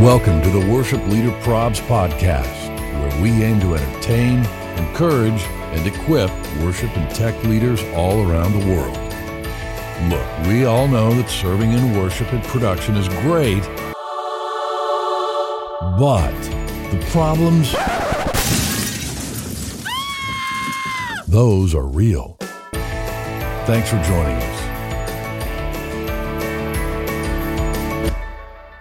Welcome to the Worship Leader Probs podcast, where we aim to entertain, encourage, and equip worship and tech leaders all around the world. Look, we all know that serving in worship and production is great, but the problems, those are real. Thanks for joining us.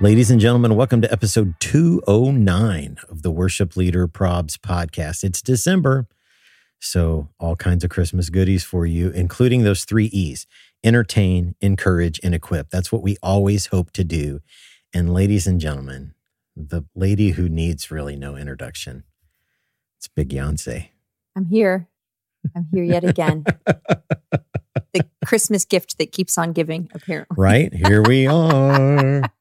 Ladies and gentlemen, welcome to episode 209 of the Worship Leader Probs podcast. It's December, so all kinds of Christmas goodies for you, including those three E's entertain, encourage, and equip. That's what we always hope to do. And ladies and gentlemen, the lady who needs really no introduction, it's Big Yonsei. I'm here. I'm here yet again. the Christmas gift that keeps on giving, apparently. Right? Here we are.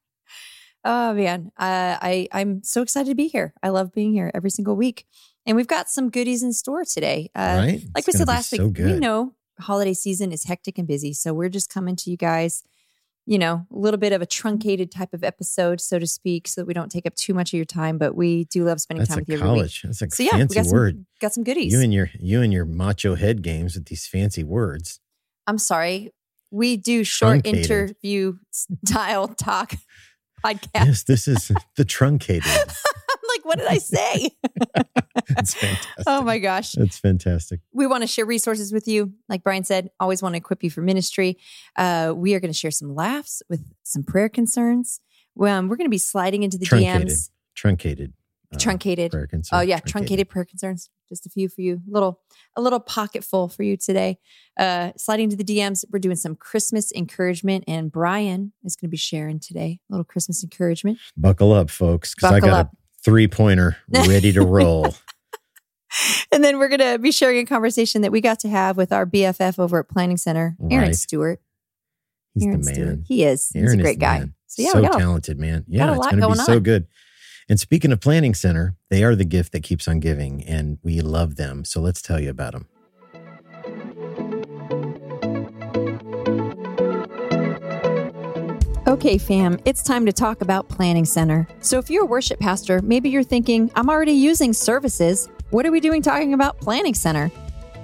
Oh man, uh, I I'm so excited to be here. I love being here every single week, and we've got some goodies in store today. Uh, right? Like It's we said last so week, we know holiday season is hectic and busy, so we're just coming to you guys. You know, a little bit of a truncated type of episode, so to speak, so that we don't take up too much of your time. But we do love spending That's time a with you every week. college. That's a So yeah, we fancy got some word. got some goodies. You and your you and your macho head games with these fancy words. I'm sorry, we do short Truncated. interview style talk podcast. Yes, this is the truncated. I'm like, what did I say? It's fantastic. oh my gosh. It's fantastic. We want to share resources with you. Like Brian said, always want to equip you for ministry. Uh, we are going to share some laughs with some prayer concerns. Um, we're going to be sliding into the Truncated. DMs. Truncated. uh, Truncated. prayer concern. Oh yeah, truncated. prayer concerns. Just a few for you. Little, a little pocket full for you today. Uh, sliding to the DMs. We're doing some Christmas encouragement, and Brian is going to be sharing today a little Christmas encouragement. Buckle up, folks, because I got up. a three pointer ready to roll. And then we're going to be sharing a conversation that we got to have with our BFF over at Planning Center, Aaron Right. Stewart. He's Aaron the Stewart. man. He is. He's Aaron a is great guy. man. So yeah, so we got a- talented, man. Yeah, a it's going to be so good. And speaking of Planning Center, they are the gift that keeps on giving, and we love them. So let's tell you about them. Okay, fam, it's time to talk about Planning Center. So, if you're a worship pastor, maybe you're thinking, I'm already using services. What are we doing talking about Planning Center?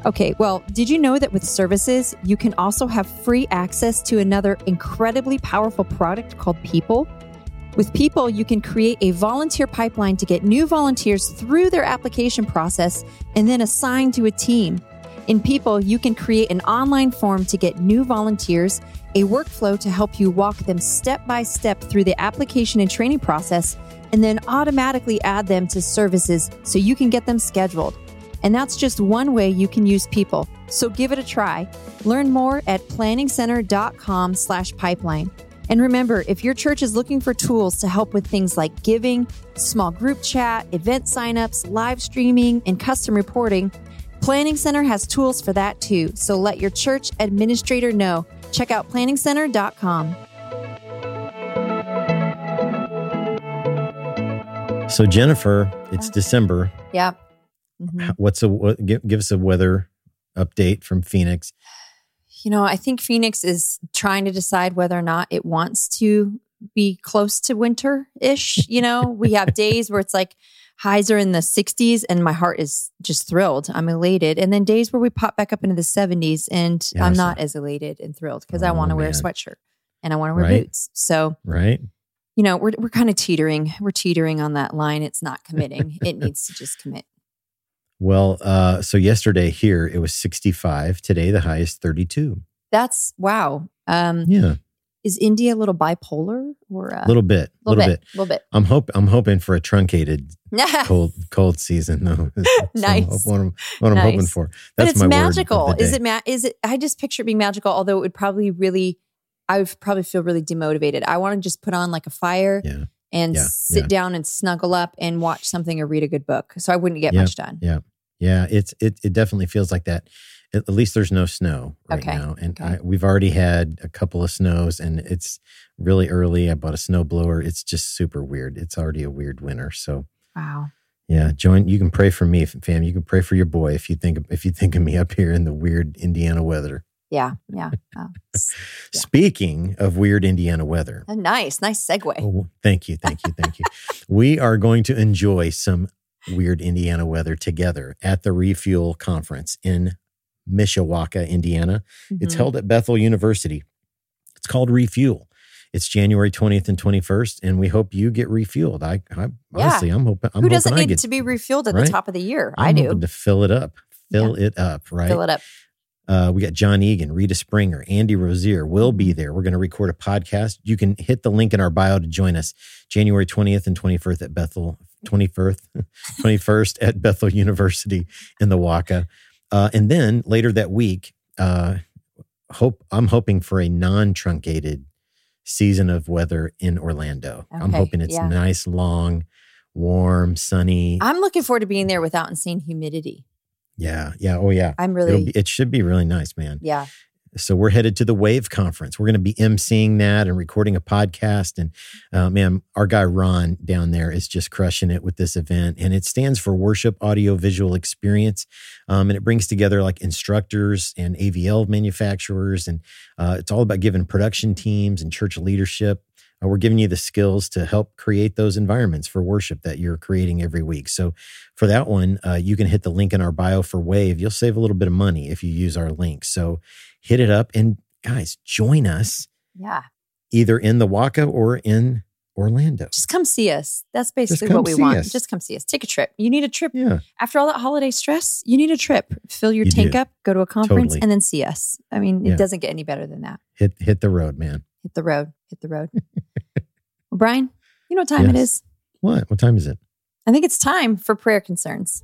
Okay, well, did you know that with services, you can also have free access to another incredibly powerful product called People? With People, you can create a volunteer pipeline to get new volunteers through their application process and then assign to a team. In People, you can create an online form to get new volunteers, a workflow to help you walk them step by step through the application and training process, and then automatically add them to services so you can get them scheduled. And that's just one way you can use People. So give it a try. Learn more at planningcenter.com slash pipeline. And remember, if your church is looking for tools to help with things like giving, small group chat, event signups, live streaming, and custom reporting, Planning Center has tools for that too. So let your church administrator know. Check out planningcenter.com. So, Jennifer, it's December. Yeah. Mhm. What's a what, give, give us a weather update from Phoenix? You know, I think Phoenix is trying to decide whether or not it wants to be close to winter ish. You know, we have days where it's like highs are in the 60s and my heart is just thrilled. I'm elated. And then days where we pop back up into the 70s and Yeah, I'm not as elated and thrilled because I Oh, want to wear a sweatshirt and I want to wear Right. boots. So, Right? you know, we're, we're kind of teetering. We're teetering on that line. It's not committing. it needs to just commit. Well, uh, so yesterday here it was 65. Today the high is 32. That's wow. Um, Yeah, is India a little bipolar or a a little bit, a little, little bit, bit. little bit? I'm hope I'm hoping for a truncated cold cold season. though. That's Nice. what I'm, what I'm hoping Nice. for. but it's my magical. Is it? Ma- is it? I just picture it being magical. Although it would probably really, I would probably feel really demotivated. I want to just put on like a fire Yeah, and Yeah, sit yeah. down and snuggle up and watch something or read a good book. So I wouldn't get Yeah, much done. yeah, yeah. It's it it definitely feels like that. At least there's no snow right Okay, now, and okay. I, we've already had a couple of snows, and it's really early. I bought a snow blower. It's just super weird. It's already a weird winter, so Wow. Yeah, join. You can pray for me, fam. You can pray for your boy if you think if you think of me up here in the weird Indiana weather. Yeah, yeah. Oh, Yeah. Speaking of weird Indiana weather, oh, nice, nice segue. oh, thank you, thank you, thank you. we are going to enjoy some weird Indiana weather together at the Refuel Conference in Mishawaka, Indiana. It's Mhm. held at Bethel University. It's called Refuel. It's January 20th and 21st, and we hope you get refueled. I, I honestly, I'm hoping. I'm Who doesn't hoping need get, to be refueled at right? the top of the year? I'm I do. to fill it up, fill it up, right? Fill it up. Uh, we got Jon Egan, Rita Springer, Andy Rozier will be there. We're going to record a podcast. You can hit the link in our bio to join us January 20th and 21st at Bethel, 21st, 21st at Bethel University in the Waka. Uh, and then later that week, uh, hope I'm hoping for a non-truncated season of weather in Orlando. I'm hoping it's yeah. nice, long, warm, sunny. I'm looking forward to being there without insane humidity. yeah, yeah, oh yeah. I'm really, be, it should be really nice, man. yeah. So we're headed to the Wave Conference. We're going to be emceeing that and recording a podcast. And uh, man, our guy Ron down there is just crushing it with this event. And it stands for Worship Audio Visual Experience. Um, and it brings together like instructors and AVL manufacturers. And uh, it's all about giving production teams and church leadership. Uh, we're giving you the skills to help create those environments for worship that you're creating every week. So for that one, uh, you can hit the link in our bio for Wave. You'll save a little bit of money if you use our link. So hit it up and guys, join us Yeah. either in the Waka or in Orlando. Just come see us. That's basically what we want. us. Just come see us. Take a trip. You need a trip. Yeah. After all that holiday stress, you need a trip. Fill your You tank do. up, go to a conference, Totally. and then see us. I mean, Yeah. it doesn't get any better than that. Hit hit the road, man. Hit the road. Hit the road. well, Brian, you know what time it Yes. is? What? What time is it? I think it's time for prayer concerns.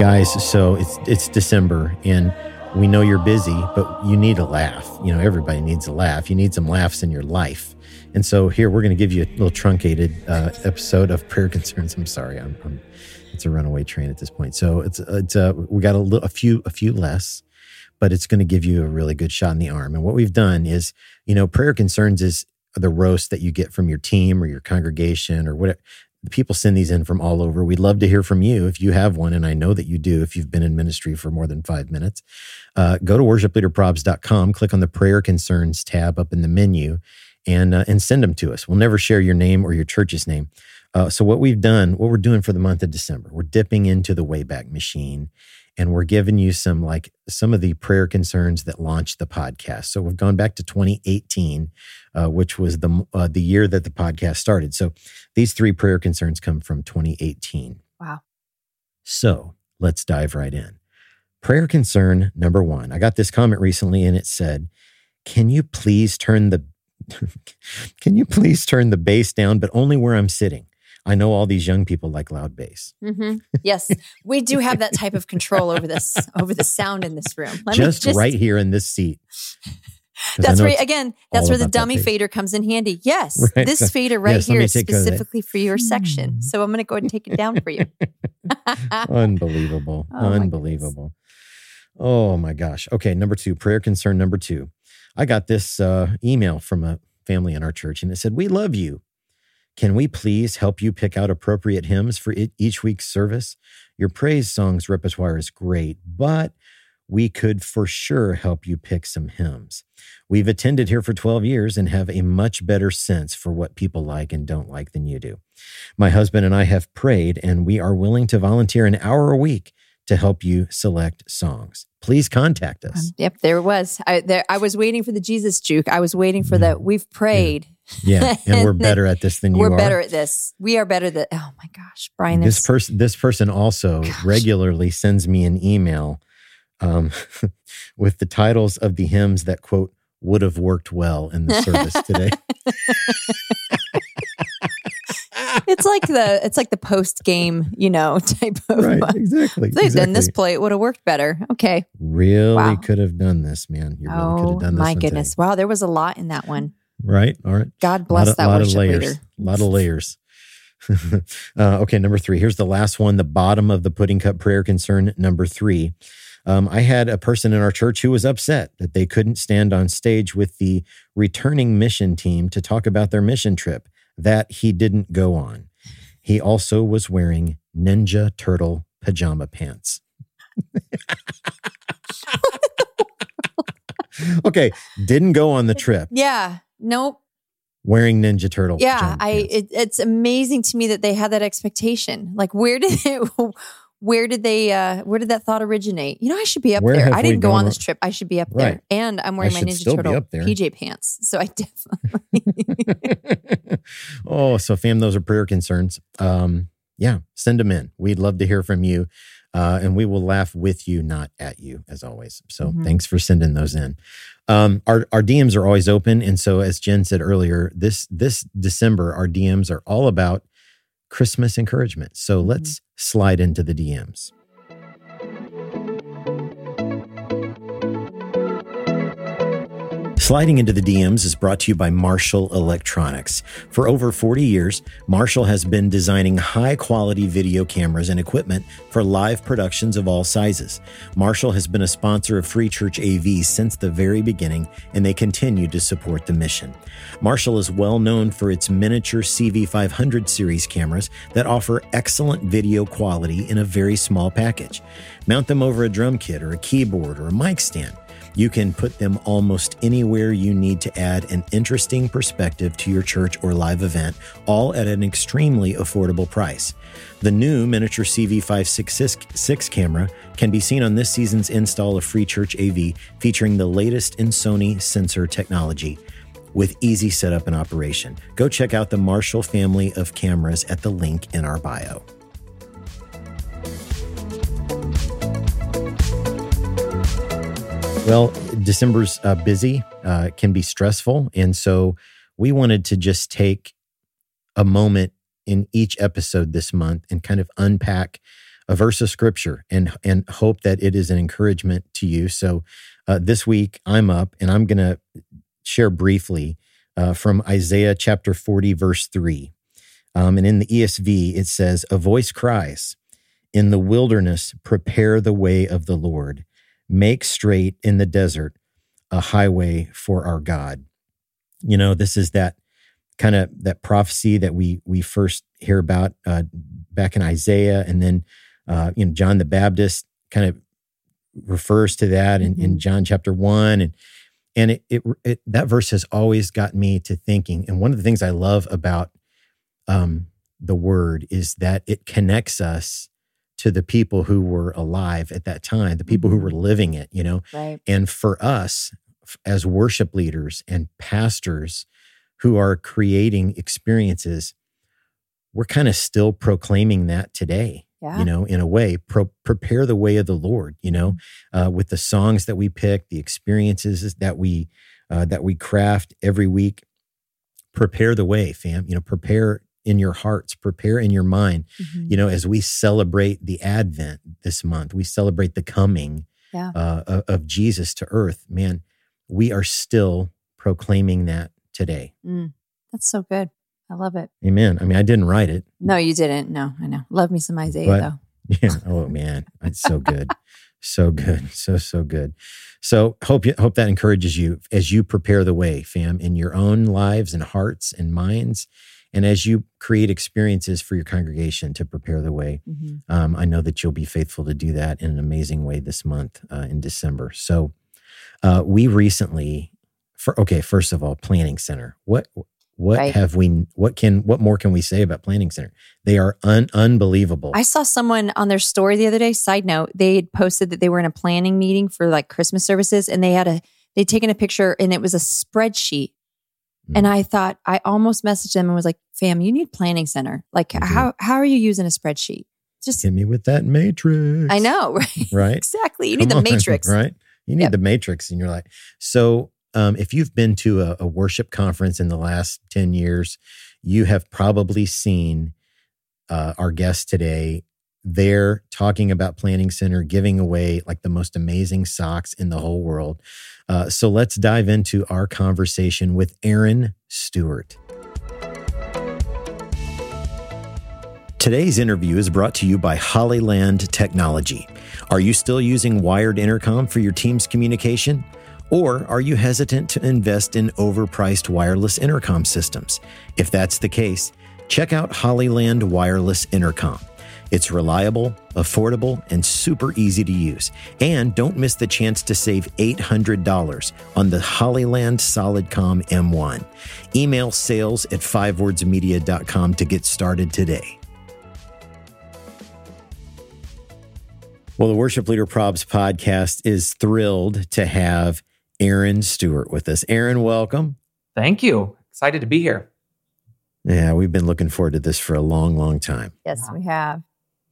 Guys, so it's it's December and we know you're busy, but you need a laugh. You know, everybody needs a laugh. You need some laughs in your life. And so here we're going to give you a little truncated uh, episode of prayer concerns. I'm sorry, I'm, I'm it's a runaway train at this point. So it's it's uh, we got a, li- a few a few less, but it's going to give you a really good shot in the arm. And what we've done is, you know, prayer concerns is the roast that you get from your team or your congregation or whatever. People send these in from all over. We'd love to hear from you if you have one, and I know that you do if you've been in ministry for more than five minutes. Uh, go to worshipleaderprobs.com, click on the prayer concerns tab up in the menu, and uh, and send them to us. We'll never share your name or your church's name. Uh, so what we've done, what we're doing for the month of December, we're dipping into the Wayback Machine, and we're giving you some like some of the prayer concerns that launched the podcast. So we've gone back to 2018, uh, which was the uh, the year that the podcast started. So these three prayer concerns come from 2018. Wow. So let's dive right in. Prayer concern number one. I got this comment recently, and it said, "Can you please turn the Can you please turn the bass down, but only where I'm sitting?" I know all these young people like loud bass. hmm Yes, we do have that type of control over this over the sound in this room. Let just, me right here in this seat. That's where again. That's where the dummy fader comes in handy. Yes, Right. this fader right Yes, here is take care of that. specifically for your section. So I'm going to go ahead and take it down for you. Unbelievable. Oh, my Unbelievable. Oh my gosh. Okay, number two, prayer concern number two. I got this uh, email from a family in our church, and it said, We love you. Can we please help you pick out appropriate hymns for each week's service? Your praise songs repertoire is great, but we could for sure help you pick some hymns. We've attended here for 12 years and have a much better sense for what people like and don't like than you do. My husband and I have prayed, and we are willing to volunteer an hour a week to help you select songs. Please contact us. Um, yep, there it was. I there I was waiting for the Jesus juke. I was waiting for Yeah. the we've prayed. Yeah, and we're better at this than you We're are. better at this. We are better than oh my gosh, Brian. this This person this person also Gosh. regularly sends me an email um, with the titles of the hymns that quote would have worked well in the service today. it's like the it's like the post game, you know, type of right, exactly. They'd exactly. done this play, it would have worked better. Okay. Really Wow. could have done this, man. You really could oh have done this. my one today. goodness. Wow, there was a lot in that one. Right. All right. God bless of, that lot of worship layers. leader. A lot of layers. uh, okay, number three. Here's the last one, the bottom of the pudding cup prayer concern, number three. Um, I had a person in our church who was upset that they couldn't stand on stage with the returning mission team to talk about their mission trip that he didn't go on. He also was wearing Ninja Turtle pajama pants. okay, didn't go on the trip Yeah. Nope. wearing Ninja Turtle. Yeah. I it, it's amazing to me that they had that expectation. Like where did it where did they uh where did that thought originate? You know, I should be up Where there. I didn't go on this trip. I should be up Right. there. And I'm wearing my Ninja Turtle. PJ pants. So I definitely oh, so fam, those are prayer concerns. Um, yeah, send them in. We'd love to hear from you. Uh, and we will laugh with you, not at you, as always. So Mhm. thanks for sending those in. Um, our our DMs are always open, and so as Jen said earlier, this this December our DMs are all about Christmas encouragement. So Mhm. let's slide into the DMs. Sliding into the DMs is brought to you by Marshall Electronics. For over 40 years, Marshall has been designing high quality video cameras and equipment for live productions of all sizes. Marshall has been a sponsor of Free Church AV since the very beginning, and they continue to support the mission. Marshall is well known for its miniature CV500 series cameras that offer excellent video quality in a very small package. Mount them over a drum kit or a keyboard or a mic stand. You can put them almost anywhere you need to add an interesting perspective to your church or live event, all at an extremely affordable price. The new miniature CV566 camera can be seen on this season's install of Free Church AV, featuring the latest in Sony sensor technology with easy setup and operation. Go check out the Marshall family of cameras at the link in our bio. Well, December's uh, busy, uh, can be stressful. And so we wanted to just take a moment in each episode this month and kind of unpack a verse of scripture and, and hope that it is an encouragement to you. So uh, this week I'm up and I'm going to share briefly uh, from Isaiah chapter 40, verse 3. Um, and in the ESV, it says, A voice cries, In the wilderness, prepare the way of the Lord make straight in the desert a highway for our God. You know, this is that kind of that prophecy that we we first hear about uh, back in Isaiah, and then uh, you know John the Baptist kind of refers to that in, in Mhm. John chapter one, and and it, it it that verse has always got me to thinking. And one of the things I love about um, the word is that it connects us to the people who were alive at that time, the people who were living it, you know. right. And for us as worship leaders and pastors who are creating experiences, we're kind of still proclaiming that today, Yeah. you know, in a way, pro- prepare the way of the Lord, you know, uh, with the songs that we pick, the experiences that we uh, that we craft every week. Prepare the way, fam. You know, prepare in your hearts, prepare in your mind Mhm. you know, as we celebrate the Advent this month, we celebrate the coming Yeah. uh, of- of Jesus to earth. Man, we are still proclaiming that today. Mm. That's so good. I love it. Amen. I mean, I didn't write it. No, you didn't. No, I know. Love me some Isaiah But- though. Yeah. Oh man, it's so good, so good, so so good. So hope you hope that encourages you as you prepare the way, fam, in your own lives and hearts and minds, and as you create experiences for your congregation to prepare the way. Mhm. Um, I know that you'll be faithful to do that in an amazing way this month uh, in December. So, uh, we recently, for okay, first of all, Planning Center. What What Right. have we? What can? What more can we say about Planning Center? They are un, unbelievable. I saw someone on their story the other day. Side note, they had posted that they were in a planning meeting for like Christmas services, and they had a they'd taken a picture, and it was a spreadsheet. Mm. And I thought I almost messaged them and was like, "Fam, you need Planning Center. Like, Mhm. how how are you using a spreadsheet? Just Hit me with that matrix. I know, right? Right. exactly. You need the on, matrix, right? You need Yep. the matrix in your life. So, um, if you've been to a, a worship conference in the last 10 years, you have probably seen uh, our guest today there talking about Planning Center, giving away like the most amazing socks in the whole world. Uh, so, let's dive into our conversation with Aaron Stewart. Today's interview is brought to you by Hollyland Technology. Are you still using wired intercom for your team's communication? Or are you hesitant to invest in overpriced wireless intercom systems? If that's the case, check out Hollyland Wireless Intercom. It's reliable, affordable, and super easy to use. And don't miss the chance to save $800 on the Hollyland Solidcom M1. Email sales at fivewordsmedia.com to get started today. Well, the Worship Leader Probs podcast is thrilled to have Aaron Stewart with us. Aaron, welcome. Thank you. Excited to be here. Yeah, we've been looking forward to this for a long, long time. Yes, we have.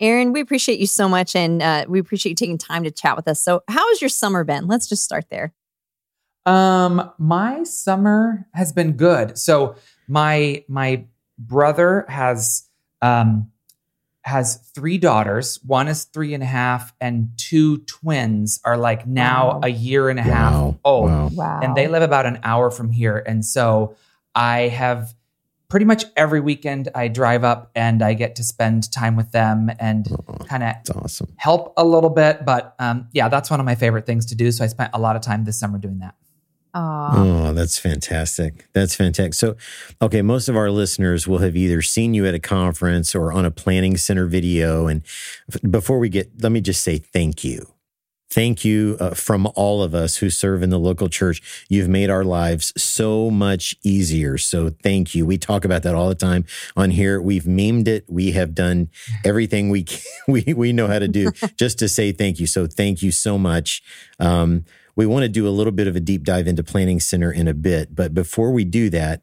Aaron, we appreciate you so much, and uh, we appreciate you taking time to chat with us. So, how has your summer been? Let's just start there. Um, my summer has been good. So my my brother has um has three daughters. One is three and a half, and two twins are like now Wow. a year and a half old. Wow. Wow. and they live about an hour from here. And so I have pretty much every weekend I drive up and I get to spend time with them and Oh, kind of awesome. help a little bit. But um, yeah, that's one of my favorite things to do. So I spent a lot of time this summer doing that. Aw. Oh, that's fantastic. That's fantastic. So, okay, most of our listeners will have either seen you at a conference or on a planning center video. And before we get, let me just say thank you. Thank you uh, from all of us who serve in the local church. You've made our lives so much easier. So thank you. We talk about that all the time on here. We've memed it. We have done everything we can, we we know how to do just to say thank you. So thank you so much. Um, we want to do a little bit of a deep dive into Planning Center in a bit, but before we do that,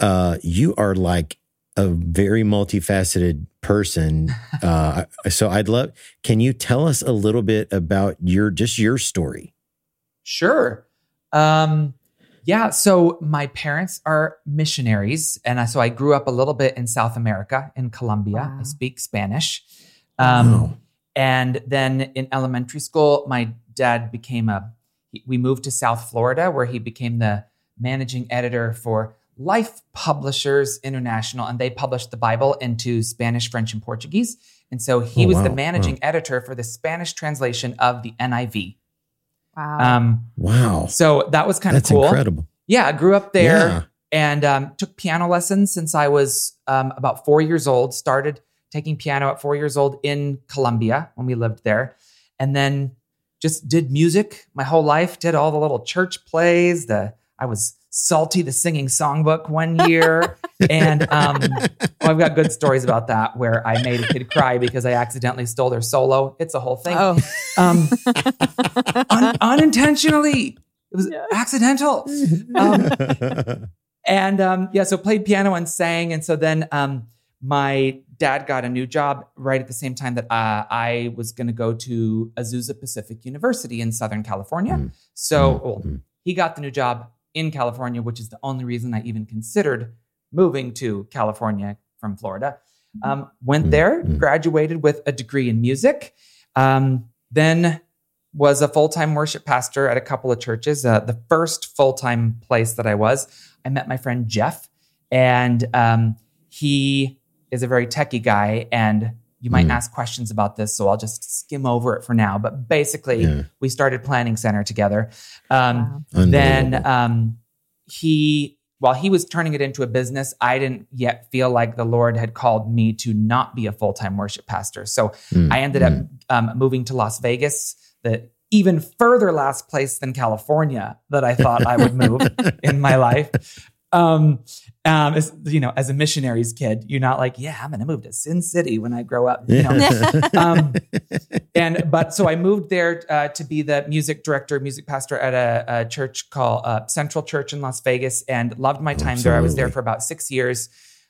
uh, you are like a very multifaceted person. Uh, so I'd love. Can you tell us a little bit about your just your story? Sure. Um, yeah. So my parents are missionaries, and I, so I grew up a little bit in South America, in Colombia. Wow. I speak Spanish. Um, Wow. And then in elementary school, my dad became a. We moved to South Florida, where he became the managing editor for Life Publishers International, and they published the Bible into Spanish, French, and Portuguese. And so he Oh, was wow. the managing editor for the Spanish translation of the NIV. Wow. Um, Wow, so that was kind of that's cool. incredible. Yeah, I grew up there Yeah. and um, took piano lessons since I was um, about four years old. Started taking piano at four years old in Colombia when we lived there, and then just did music my whole life. Did all the little church plays. The I was Salty the singing songbook one year, and um, oh, I've got good stories about that where I made a kid cry because I accidentally stole their solo. It's a whole thing. oh, Um, un- unintentionally, it was Yeah. accidental. Um, and um, yeah, so played piano and sang. And so then um, my dad got a new job right at the same time that uh, I was going to go to Azusa Pacific University in Southern California. Mm. So Mm, well, mm. he got the new job in California, which is the only reason I even considered moving to California from Florida. Um, went Mm, there, mm. graduated with a degree in music, um, then was a full time worship pastor at a couple of churches. Uh, the first full time place that I was, I met my friend Jeff, and um, he is a very techie guy. And you might Mm. ask questions about this, so I'll just skim over it for now. But basically, Yeah. we started Planning Center together. Um, wow. then um, he while he was turning it into a business i didn't yet feel like the lord had called me to not be a full-time worship pastor so Mm, i ended mm. up um, moving to las vegas the even further last place than california that i thought i would move in my life um, um, as, you know, as a missionary's kid, you're not like, yeah, I'm going to move to Sin City when I grow up. You know? um, and but so I moved there uh, to be the music director, music pastor at a, a church called uh, Central Church in Las Vegas, and loved my time there. I was there for about six years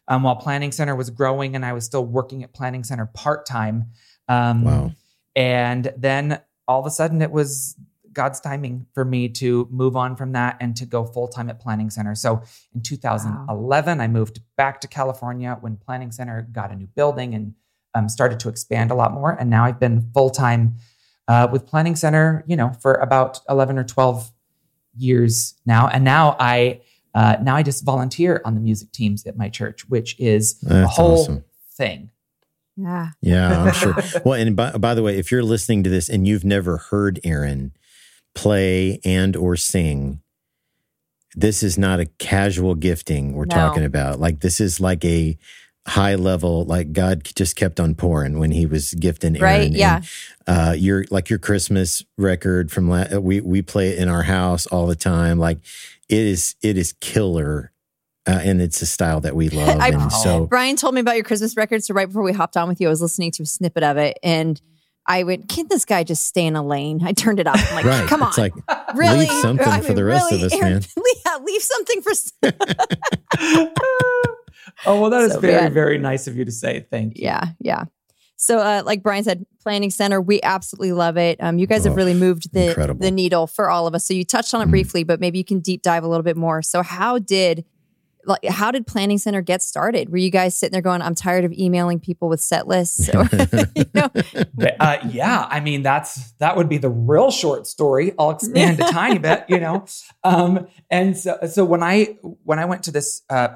um, while Planning Center was growing, and I was still working at Planning Center part time. Um, Wow. and then all of a sudden, it was God's timing for me to move on from that and to go full time at Planning Center. So in 2011, I moved back to California when Planning Center got a new building and um, started to expand a lot more. And now I've been full time uh, with Planning Center, you know, for about 11 or 12 years now. And now I uh, now I just volunteer on the music teams at my church, which is a whole awesome. thing. Yeah. Yeah, I'm sure. Well, and by, by the way, if you're listening to this and you've never heard Aaron play and or sing, this is not a casual gifting we're No. talking about. Like this is like a high level. Like God just kept on pouring when He was gifting Aaron. Right, And, yeah. uh, your like your Christmas record from la- we we play it in our house all the time. Like it is it is killer. Uh, and it's a style that we love. I- and so Brian told me about your Christmas record. So right before we hopped on with you, I was listening to a snippet of it and I went, can't this guy just stay in a lane? I turned it up. I'm like, right, come on. it's like really? leave something I for the rest of us, man. Yeah, leave something for. oh well, that is So very bad. very nice of you to say. Thank you. yeah, yeah. So, uh, like Brian said, planning center, we absolutely love it. Um, you guys have Oh, really moved the incredible. the needle for all of us. So you touched on it Mm. briefly, but maybe you can deep dive a little bit more. So, how did like how did planning center get started? Were you guys sitting there going, "I'm tired of emailing people with set lists"? Or, you know, uh, yeah, I mean that's that would be the real short story. I'll expand a tiny bit, you know. Um, and so, so when I when I went to this uh,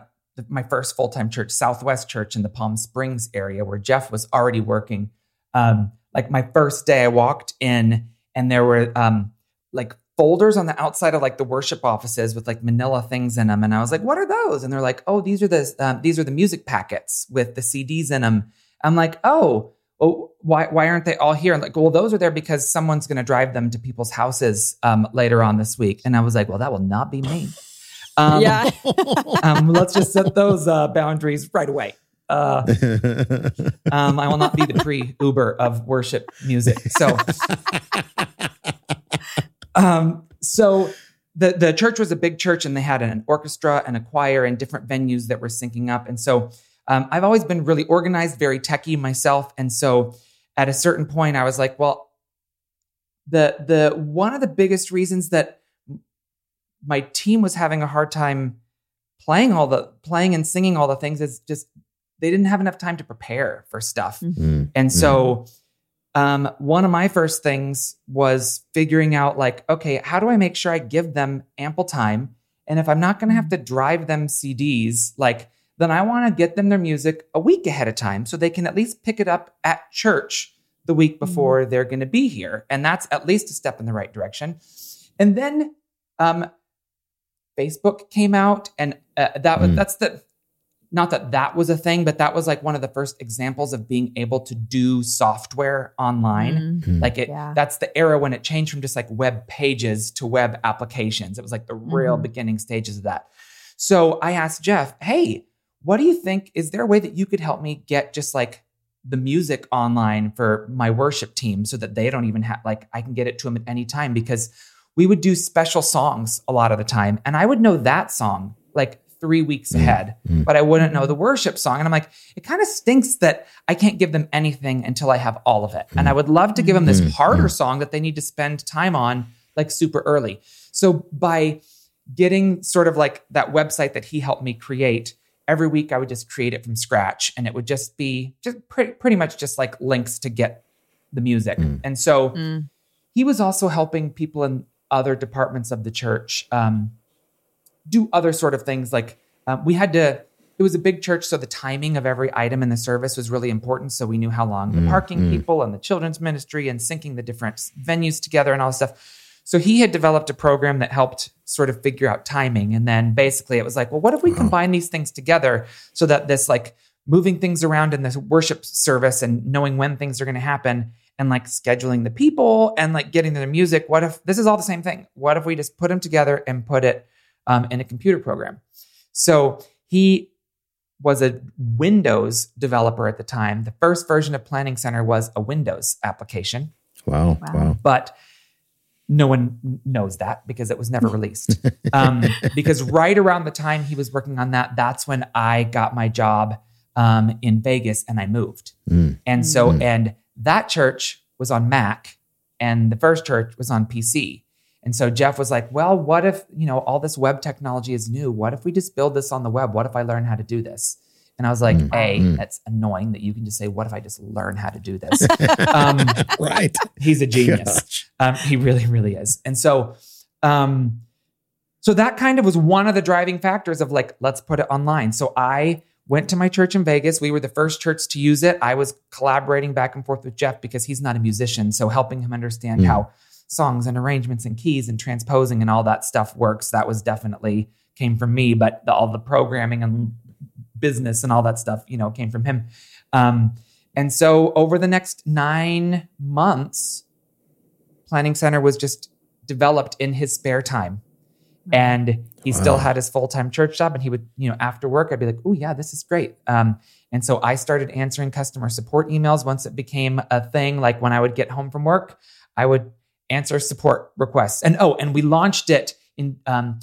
my first full time church, Southwest Church in the Palm Springs area, where Jeff was already working. Um, like my first day, I walked in, and there were um, like folders on the outside of like the worship offices with like Manila things in them, and I was like, "What are those?" And they're like, "Oh, these are the um, these are the music packets with the CDs in them." I'm like, "Oh." well, why why aren't they all here? And like, well, those are there because someone's going to drive them to people's houses um, later on this week. And I was like, well, that will not be me. Um, yeah, um, let's just set those uh, boundaries right away. Uh, um, I will not be the pre Uber of worship music. So, um, so the the church was a big church, and they had an orchestra and a choir and different venues that were syncing up. And so, um, I've always been really organized, very techie myself. And so, at a certain point, I was like, well, the the one of the biggest reasons that my team was having a hard time playing all the playing and singing all the things is just they didn't have enough time to prepare for stuff. Mm, And so um, one of my first things was figuring out like, okay, how do I make sure I give them ample time? And if I'm not going to have to drive them CDs, like, then I want to get them their music a week ahead of time so they can at least pick it up at church the week before they're going to be here. And that's at least a step in the right direction. And then um, Facebook came out, and uh, that was Mm. that's the not that that was a thing, but that was like one of the first examples of being able to do software online. Mm, Like it, Yeah. that's the era when it changed from just like web pages to web applications. It was like the real Mhm. beginning stages of that. So I asked Jeff, "Hey, what do you think? Is there a way that you could help me get just like the music online for my worship team so that they don't even have like I can get it to them at any time because we would do special songs a lot of the time, and I would know that song like three weeks Mm. ahead, Mm. but I wouldn't know the worship song. And I'm like, it kind of stinks that I can't give them anything until I have all of it. And I would love to give them this Mm. harder Mm. song that they need to spend time on like super early. So by getting sort of like that website that he helped me create, every week I would just create it from scratch and it would just be just pretty, pretty much just like links to get the music. Mm. And so Mm. he was also helping people in other departments of the church um, do other sort of things. Like um, we had to, it was a big church, so the timing of every item in the service was really important. So we knew how long the Mm, parking mm. people and the children's ministry and syncing the different venues together and all this stuff. So he had developed a program that helped sort of figure out timing. And then basically it was like, well, what if we Wow. combine these things together so that this like moving things around in this worship service and knowing when things are going to happen and like scheduling the people and like getting their music. What if this is all the same thing? What if we just put them together and put it um, in a computer program? So he was a Windows developer at the time. The first version of Planning Center was a Windows application, Wow. Wow. Wow. but no one knows that because it was never released. um, because right around the time he was working on that, that's when I got my job um, in Vegas and I moved. Mm. And so, Mm. and that church was on Mac and the first church was on PC. And so Jeff was like, well, what if, you know, all this web technology is new? What if we just build this on the web? What if I learn how to do this? And I was like, Mm. A, Mm. that's annoying that you can just say, what if I just learn how to do this? um, right. he's a genius. Um, he really, really is. And so, um, so that kind of was one of the driving factors of like, let's put it online. So I went to my church in Vegas. We were the first church to use it. I was collaborating back and forth with Jeff because he's not a musician. So helping him understand Mm. how songs and arrangements and keys and transposing and all that stuff works, that was definitely came from me. But the, all the programming and business and all that stuff, you know, came from him. Um, and so over the next nine months, Planning Center was just developed in his spare time. And he still had his full time church job. And he would, you know, after work, I'd be like, oh, yeah, this is great. Um, and so I started answering customer support emails once it became a thing. Like when I would get home from work, I would answer support requests. And oh, and we launched it in um,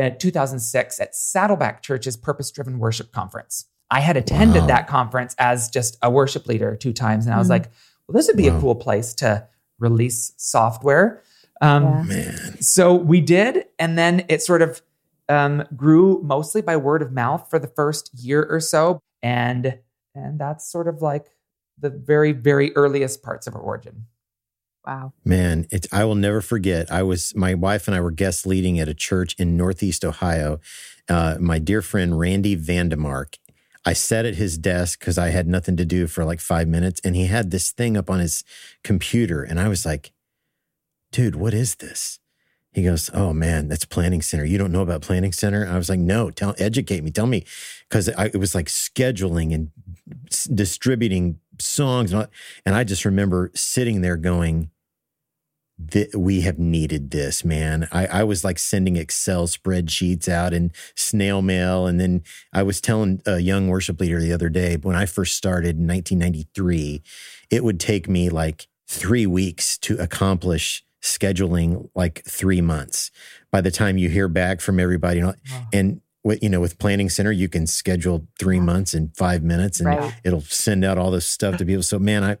uh, 2006 at Saddleback Church's Purpose Driven Worship Conference. I had attended Wow. that conference as just a worship leader two times. And I was Mhm. like, well, this would be Wow. a cool place to release software. Um, Yeah. Man. So we did, and then it sort of um, grew mostly by word of mouth for the first year or so, and and that's sort of like the very very earliest parts of our origin. Wow. Man, it's I will never forget. I was my wife and I were guest leading at a church in Northeast Ohio. Uh, my dear friend Randy Vandemark. I sat at his desk because I had nothing to do for like five minutes, and he had this thing up on his computer, and I was like, "Dude, what is this?" He goes, "Oh man, that's Planning Center. You don't know about Planning Center?" I was like, "No, tell, educate me, tell me," because it was like scheduling and s- distributing songs, and and I just remember sitting there going, "Th- "We have needed this, man." I, I was like sending Excel spreadsheets out and snail mail, and then I was telling a young worship leader the other day when I first started in 1993, it would take me like three weeks to accomplish scheduling like three months. By the time you hear back from everybody, you know, and you know with planning center you can schedule three months in five minutes and Right. it'll send out all this stuff to people. So man i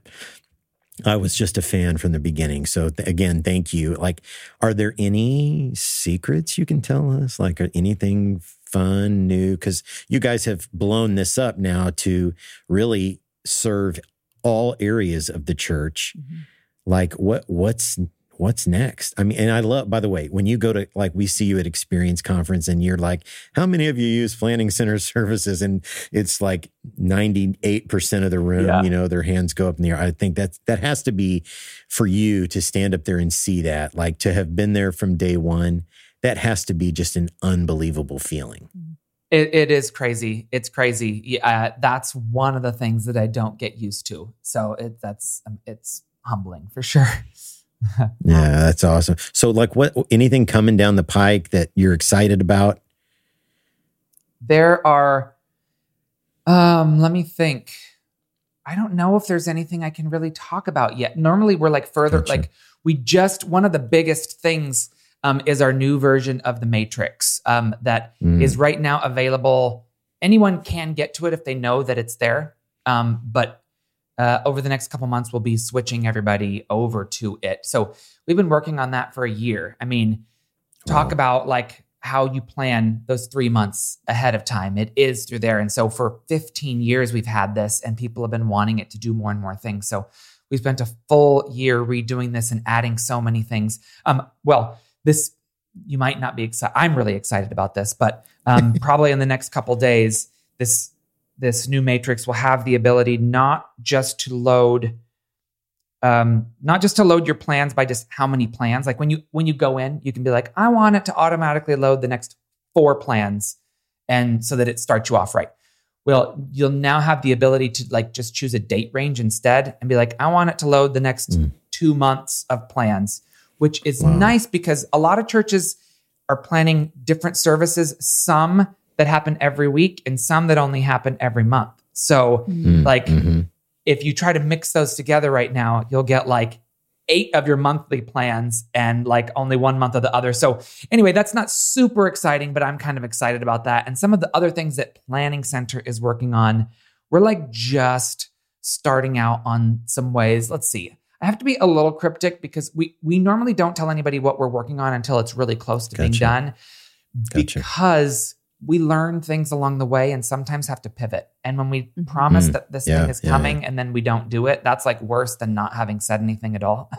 i was just a fan from the beginning. So th- again thank you. Like are there any secrets you can tell us? Like are anything fun new? Because you guys have blown this up now to really serve all areas of the church. Mhm. like what what's what's next i mean and i love by the way when you go to like we see you at experience conference and you're like how many of you use planning center services and it's like 98% of the room Yeah. you know their hands go up in the air i think that's that has to be for you to stand up there and see that like to have been there from day one that has to be just an unbelievable feeling It, it is crazy. It's crazy. Yeah, that's one of the things that I don't get used to. So it, that's um, it's humbling for sure. yeah that's awesome. So like what anything coming down the pike that you're excited about? There are um let me think. I don't know if there's anything i can really talk about yet. Normally we're like further Gotcha. like we just one of the biggest things um, is our new version of the matrix um, that Mm. is right now available. Anyone can get to it if they know that it's there um, but uh, over the next couple months we'll be switching everybody over to it so we've been working on that for a year i mean talk Wow. about like how you plan those three months ahead of time. It is through there. And so for 15 years, we've had this and people have been wanting it to do more and more things. So we spent a full year redoing this and adding so many things. Um, well, this, you might not be excited. I'm really excited about this, but um, probably in the next couple days, this, this new matrix will have the ability not just to load um, not just to load your plans by just how many plans. Like when you when you go in, you can be like, I want it to automatically load the next four plans, and so that it starts you off right. Well, you'll now have the ability to like just choose a date range instead, and be like, I want it to load the next Mm. two months of plans, which is Wow. nice because a lot of churches are planning different services. Some that happen every week and some that only happen every month. So, Mm, like, mhm. if you try to mix those together right now, you'll get like eight of your monthly plans and like only one month of the other. So, anyway, that's not super exciting, but I'm kind of excited about that. And some of the other things that Planning Center is working on, we're like just starting out on some ways. Let's see. I have to be a little cryptic because we we normally don't tell anybody what we're working on until it's really close to being done Gotcha. because we learn things along the way and sometimes have to pivot. And when we Mhm. promise Mm. that this Yeah, thing is yeah, coming and then we don't do it, that's like worse than not having said anything at all.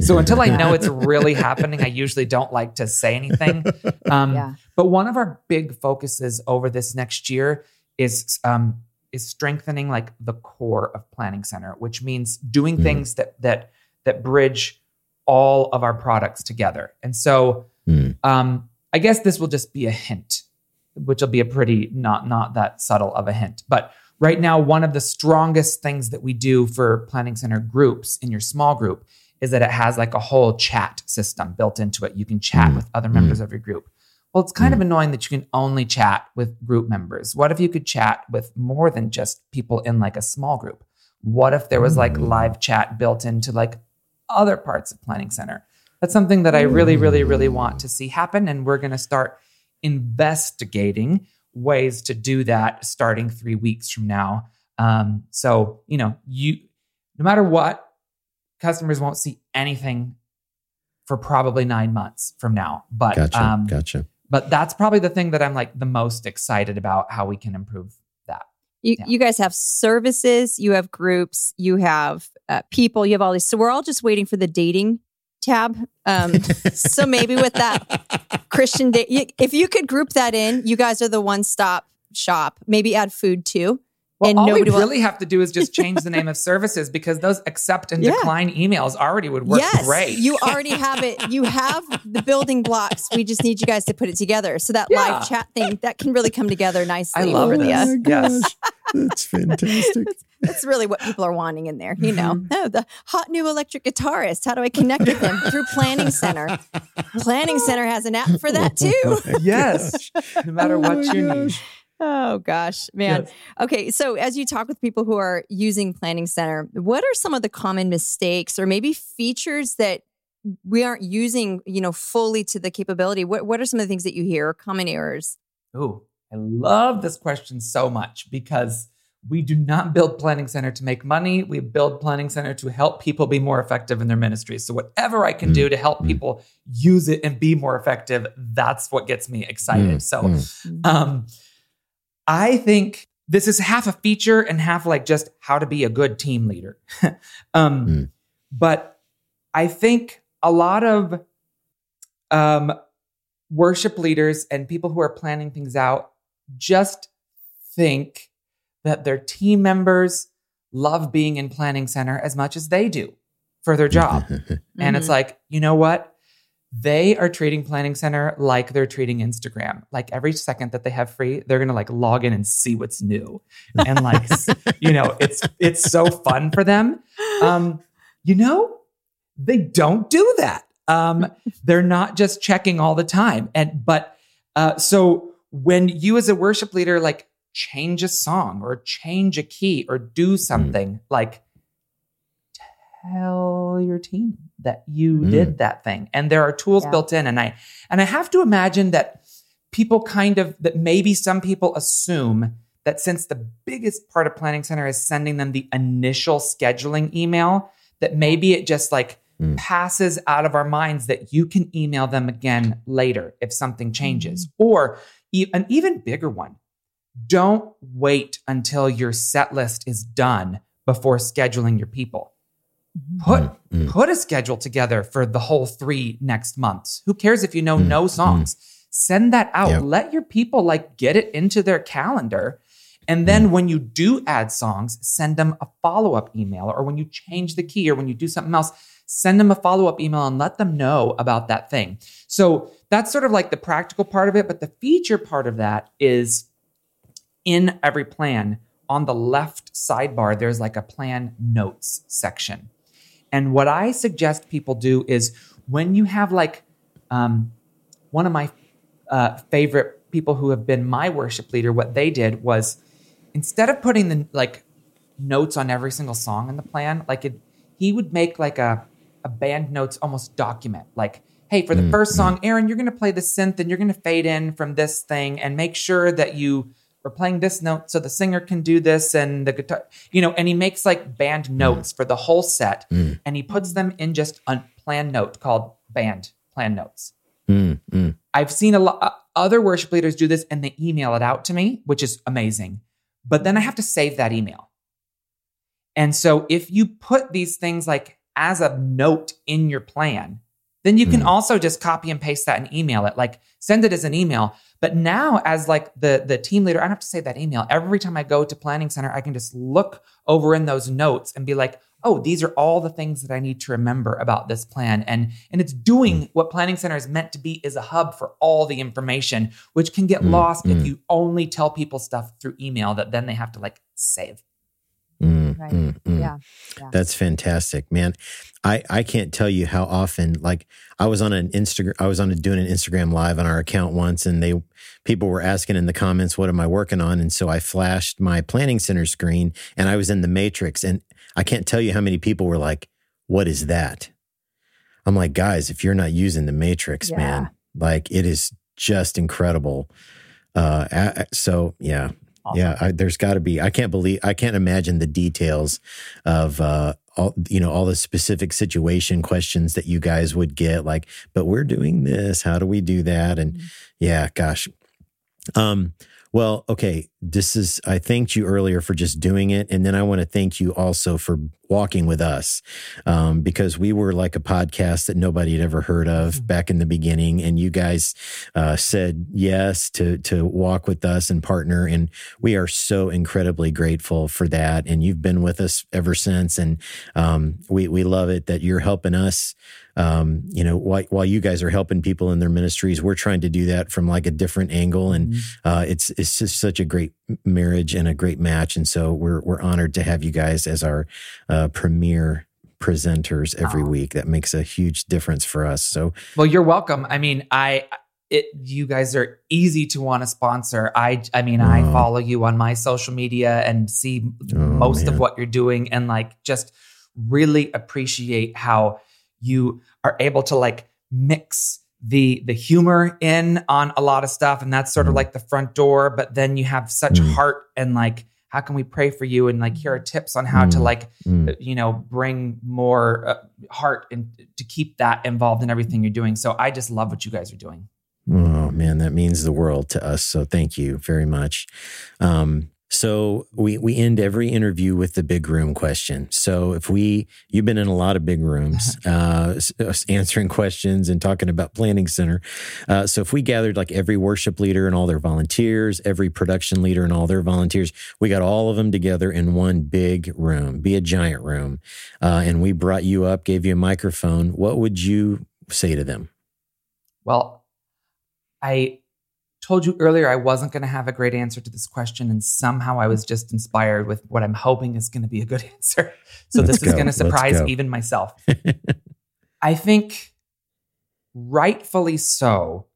so until I know it's really happening, I usually don't like to say anything. Um, Yeah. But one of our big focuses over this next year is um, is strengthening like the core of Planning Center, which means doing Mhm. things that that that bridge all of our products together. And so Mm. um, I guess this will just be a hint, which will be a pretty not not that subtle of a hint. But right now, one of the strongest things that we do for Planning Center groups in your small group is that it has like a whole chat system built into it. You can chat Mm. with other members mm. of your group. Well, it's kind of mm. annoying that you can only chat with group members. What if you could chat with more than just people in like a small group? What if there was like mm. live chat built into like other parts of Planning Center? That's something that I really, really, really want to see happen. And we're going to start investigating ways to do that starting three weeks from now. Um, so, you know, you, no matter what, customers won't see anything for probably nine months from now. But, Gotcha. um, gotcha. but that's probably the thing that I'm like the most excited about how we can improve that. You, Yeah. you guys have services, you have groups, you have uh, people, you have all these. So we're all just waiting for the dating tab. Um, so maybe with that Christian date, if you could group that in, you guys are the one stop shop. Maybe add food too. Well, And all we nobody will- really have to do is just change the name of services because those accept and Yeah. decline emails already would work yes, great. you already have it. You have the building blocks. We just need you guys to put it together. So that Yeah. live chat thing that can really come together nicely. I love for this. the- Yes. That's fantastic. That's really what people are wanting in there. You know, Mm-hmm. oh, the hot new electric guitarist. How do I connect with him through Planning Center? Planning Center has an app for that too. yes. No matter Oh what my you need. Oh gosh, man. Yes. Okay, so as you talk with people who are using Planning Center, what are some of the common mistakes or maybe features that we aren't using, you know, fully to the capability? What what are some of the things that you hear or common errors? Ooh, I love this question so much because we do not build Planning Center to make money. We build Planning Center to help people be more effective in their ministries. So, whatever I can Mm, do to help mm. people use it and be more effective, that's what gets me excited. Mm, so, um, I think this is half a feature and half like just how to be a good team leader. um, Mm. But I think a lot of um, worship leaders and people who are planning things out just think that their team members love being in Planning Center as much as they do for their job. And it's like, you know what? They are treating Planning Center like they're treating Instagram. Like every second that they have free, they're gonna like log in and see what's new. And like, you know, it's it's so fun for them. Um, you know, they don't do that. Um, they're not just checking all the time. And but uh, so when you as a worship leader like change a song or change a key or do something like tell your team that you Mm. did that thing and there are tools Yeah. built in and i and i have to imagine that people kind of that maybe some people assume that since the biggest part of planning center is sending them the initial scheduling email that maybe it just like Mm. passes out of our minds that you can email them again later if something changes or e- an even bigger one. Don't wait until your set list is done before scheduling your people. Put Mm, mm. put a schedule together for the whole three next months. Who cares if you know Mm, no songs? Send that out. Yep. let your people like get it into their calendar. And then Mm. when you do add songs send them a follow-up email or when you change the key or when you do something else send them a follow-up email and let them know about that thing. So that's sort of like the practical part of it but the feature part of that is in every plan on the left sidebar there's like a plan notes section. And what I suggest people do is when you have like um, one of my uh, favorite people who have been my worship leader, what they did was instead of putting the like notes on every single song in the plan, like it, he would make like a a band notes almost document, like, hey, for the Mm, first song, Aaron, you're gonna play the synth and you're gonna fade in from this thing and make sure that you are playing this note so the singer can do this and the guitar, you know, and he makes like band notes for the whole set Mm. and he puts them in just a plan note called band plan notes. Mm, mm, I've seen a lot other worship leaders do this and they email it out to me, which is amazing. But then I have to save that email. And so if you put these things like as a note in your plan, then you can Mm. also just copy and paste that and email it. Like send it as an email. But now as like the the team leader, I don't have to say that email. Every time I go to planning center, I can just look over in those notes and be like, oh, these are all the things that I need to remember about this plan. And and it's doing what planning center is meant to be is a hub for all the information, which can get Mm, lost if mm. you only tell people stuff through email that then they have to like save. Right. mm, mm. Yeah. Yeah. That's fantastic, man. I I can't tell you how often like I was on an Instagram I was on a, doing an Instagram live on our account once and they people were asking in the comments what am I working on and so I flashed my planning center screen and I was in the matrix and I can't tell you how many people were like what is that? I'm like guys, if you're not using the matrix, Yeah. man, like it is just incredible. Uh so yeah, yeah, I, there's got to be. I can't believe. I can't imagine the details of uh, all you know all the specific situation questions that you guys would get. Like, but we're doing this. How do we do that? And yeah, gosh. Um. Well, okay. This is. I thanked you earlier for just doing it, and then I want to thank you also for walking with us, um, because we were like a podcast that nobody had ever heard of back in the beginning, and you guys uh, said yes to to walk with us and partner, and we are so incredibly grateful for that. And you've been with us ever since, and um, we we love it that you're helping us. Um, you know, while, while you guys are helping people in their ministries, we're trying to do that from like a different angle, and uh, it's it's just such a great marriage and a great match. And so we're we're honored to have you guys as our uh, premier presenters every week. That makes a huge difference for us. So Well, you're welcome. I mean, I it you guys are easy to want to sponsor. I I mean, I Oh. follow you on my social media and see Oh, most man. of what you're doing and like just really appreciate how you are able to like mix the the humor in on a lot of stuff and that's sort of Mm. like the front door but then you have such Mm. heart and like how can we pray for you and like here are tips on how to Mm. like mm, you know bring more uh, heart and to keep that involved in everything you're doing so i just love what you guys are doing Oh man, that means the world to us. So thank you very much. Um, so we we end every interview with the big room question. So if we you've been in a lot of big rooms, uh, answering questions and talking about planning center. Uh, so if we gathered like every worship leader and all their volunteers, every production leader and all their volunteers, we got all of them together in one big room, be a giant room, uh, and we brought you up, gave you a microphone. What would you say to them? well i told you earlier i wasn't going to have a great answer to this question and somehow i was just inspired with what i'm hoping is going to be a good answer so Let's this is going to surprise go. even myself I think rightfully so,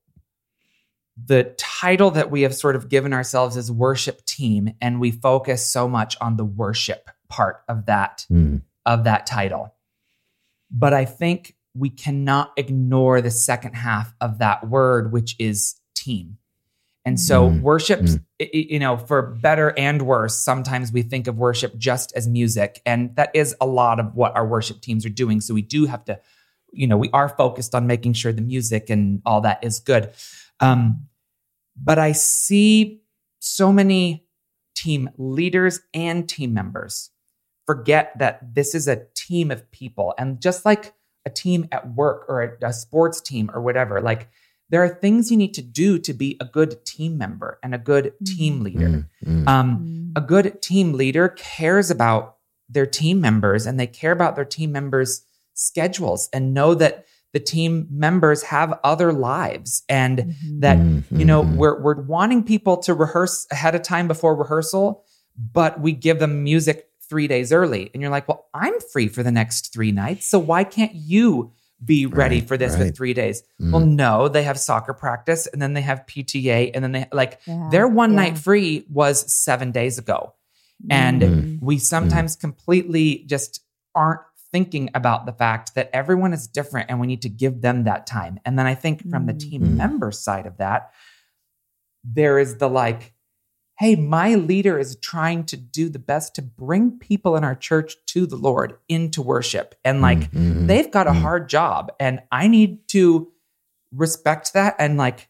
the title that we have sort of given ourselves is worship team, and we focus so much on the worship part of that Mm, of that title. But I think we cannot ignore the second half of that word, which is team. And so Mm, worship, mm. you know, for better and worse, sometimes we think of worship just as music. And that is a lot of what our worship teams are doing. So we do have to, you know, we are focused on making sure the music and all that is good. Um, but I see so many team leaders and team members forget that this is a team of people. And just like a team at work or a, a sports team or whatever, like there are things you need to do to be a good team member and a good team leader. mm, mm. Um, a good team leader cares about their team members and they care about their team members' schedules and know that the team members have other lives and Mhm. that Mm, you know mhm. we're we're wanting people to rehearse ahead of time before rehearsal but we give them music 3 days early and you're like well I'm free for the next 3 nights so why can't you be ready Right, for this right. in three days. Mm. Well, no, they have soccer practice and then they have PTA and then they like Yeah, their one yeah. night free was seven days ago. And Mm. we sometimes completely just aren't thinking about the fact that everyone is different and we need to give them that time. And then I think from the team Mm. member side of that, there is the like, hey, my leader is trying to do the best to bring people in our church to the Lord into worship. And like, Mhm. they've got a Mhm. hard job and I need to respect that and like,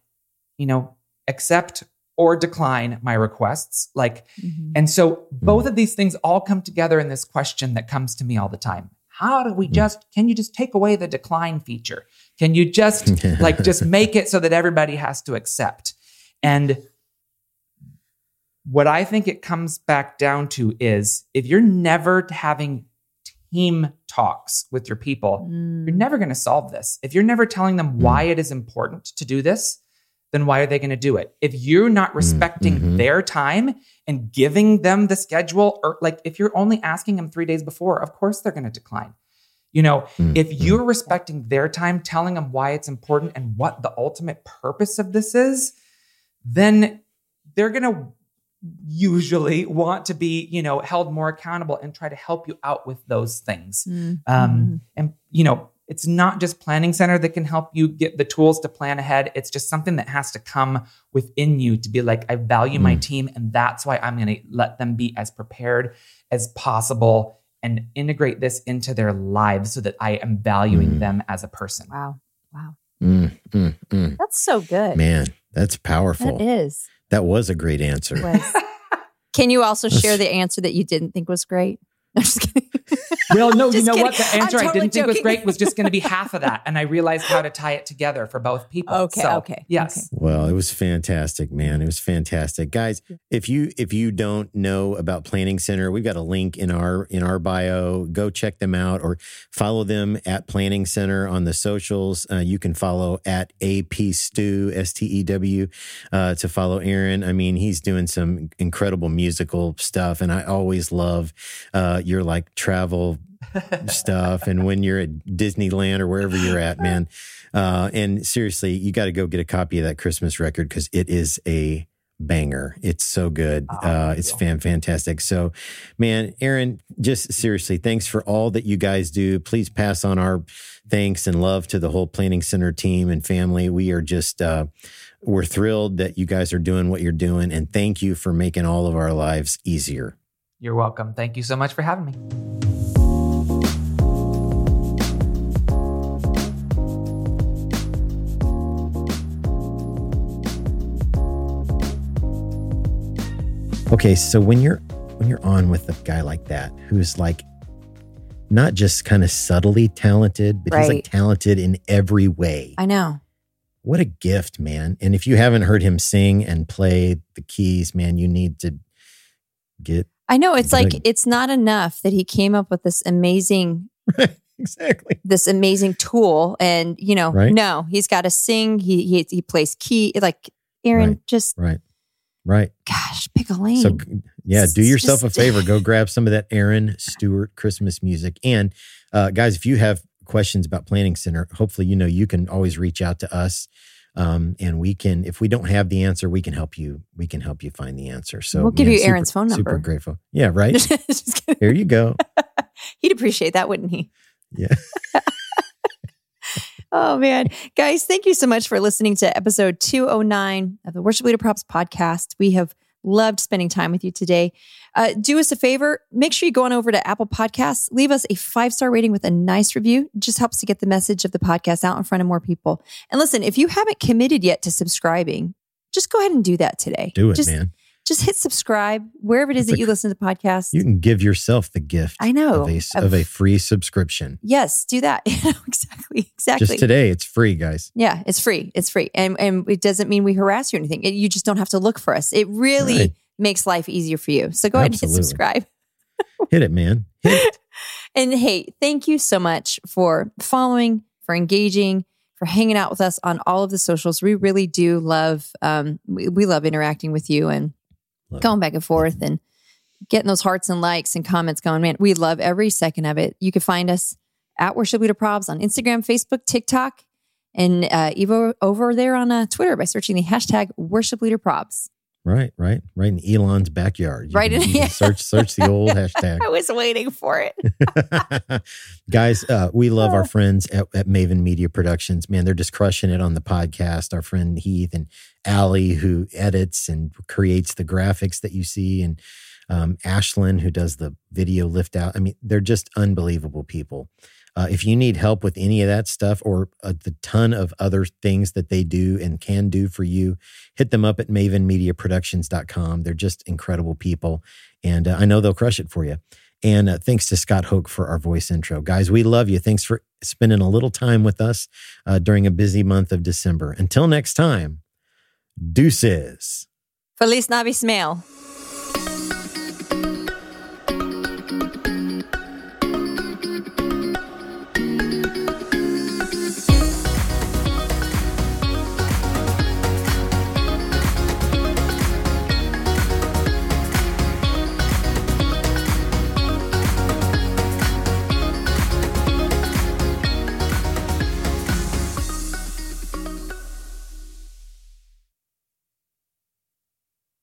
you know, accept or decline my requests. Like, Mhm. and so both of these things all come together in this question that comes to me all the time. How do we just, can you just take away the decline feature? Can you just like just make it so that everybody has to accept? And what I think it comes back down to is if you're never having team talks with your people, Mm. you're never going to solve this. If you're never telling them why it is important to do this, then why are they going to do it? If you're not respecting mhm. their time and giving them the schedule, or like if you're only asking them three days before, of course they're going to decline. You know, Mm, if mm. you're respecting their time, telling them why it's important and what the ultimate purpose of this is, then they're going to usually want to be, you know, held more accountable and try to help you out with those things. Mm. Um, and you know, it's not just planning center that can help you get the tools to plan ahead. It's just something that has to come within you to be like, I value my Mm. team, and that's why I'm going to let them be as prepared as possible and integrate this into their lives so that I am valuing Mm. them as a person. Wow. Wow. Mm, mm, mm. That's so good. Man, that's powerful. That is. That was a great answer. Can you also share the answer that you didn't think was great? I'm just kidding. Well, no, you Just know what? The answer I'm I didn't think was great was just going to be half of that. And I realized how to tie it together for both people. Okay, So, okay, Yes. Well, it was fantastic, man. It was fantastic. Guys, if you if you don't know about Planning Center, we've got a link in our in our bio. Go check them out or follow them at Planning Center on the socials. Uh, you can follow at AP Stew, S T E W, uh, to follow Aaron. I mean, he's doing some incredible musical stuff, and I always love uh, your like travel stuff and when you're at Disneyland or wherever you're at, man. Uh, and seriously, you got to go get a copy of that Christmas record because it is a banger. It's so good. Oh, uh, it's fan fantastic. So, man, Aaron, just seriously, thanks for all that you guys do. Please pass on our thanks and love to the whole Planning Center team and family. We are just, uh, we're thrilled that you guys are doing what you're doing. And thank you for making all of our lives easier. You're welcome. Thank you so much for having me. Okay, so when you're when you're on with a guy like that who's like not just kind of subtly talented, but he's like talented in every way. I know. what a gift, man. And if you haven't heard him sing and play the keys, man, you need to get I know. It's Good. like it's not enough that he came up with this amazing exactly. this amazing tool and you know Right. no he's got to sing he, he he plays key like aaron Right. just Right. Right. gosh pick a lane So yeah, do yourself a favor. Go grab some of that Aaron Stewart Christmas music. And uh, guys, if you have questions about Planning Center, hopefully you know you can always reach out to us. Um, and we can, if we don't have the answer, we can help you. We can help you find the answer. So We'll give man, you super- Aaron's phone number. Super grateful. Yeah, right. Here you go. he'd appreciate that wouldn't he Yeah. Oh man, guys, thank you so much for listening to episode 209 of the Worship Leader Probs podcast. We have loved spending time with you today. Uh, do us a favor, make sure you go on over to Apple Podcasts, leave us a five star rating with a nice review. It just helps to get the message of the podcast out in front of more people. And listen, if you haven't committed yet to subscribing, just go ahead and do that today. Do it, just, man. Just hit subscribe wherever it is that a- you listen to podcasts. You can give yourself the gift I know. of a, of a free subscription. yes, do that. exactly. Exactly. Just today, it's free, guys. Yeah, it's free. It's free. And and it doesn't mean we harass you or anything. It, you just don't have to look for us. It really Right. makes life easier for you. So go ahead and hit subscribe. Hit it, man. Hit it. And hey, thank you so much for following, for engaging, for hanging out with us on all of the socials. We really do love um we, we love interacting with you and Love going back and forth and getting those hearts and likes and comments going. Man, we love every second of it. You can find us at Worship Leader Probs on Instagram, Facebook, TikTok, and uh, Evo over there on uh, Twitter by searching the hashtag Worship Leader Probs. Right, right, right in Elon's backyard. You Right can, in- can search search the old hashtag. I was waiting for it. Guys, uh, we love our friends at, at Maven Media Productions. Man, they're just crushing it on the podcast. Our friend Heath and Allie, who edits and creates the graphics that you see, and um, Ashlyn, who does the video lift out. I mean, they're just unbelievable people. Uh, if you need help with any of that stuff or uh, the ton of other things that they do and can do for you, hit them up at mavenmediaproductions.com. They're just incredible people. And uh, I know they'll crush it for you. And uh, thanks to Scott Hoke for our voice intro. Guys, we love you. Thanks for spending a little time with us uh, during a busy month of December. Until next time, deuces. Feliz Navi Smale.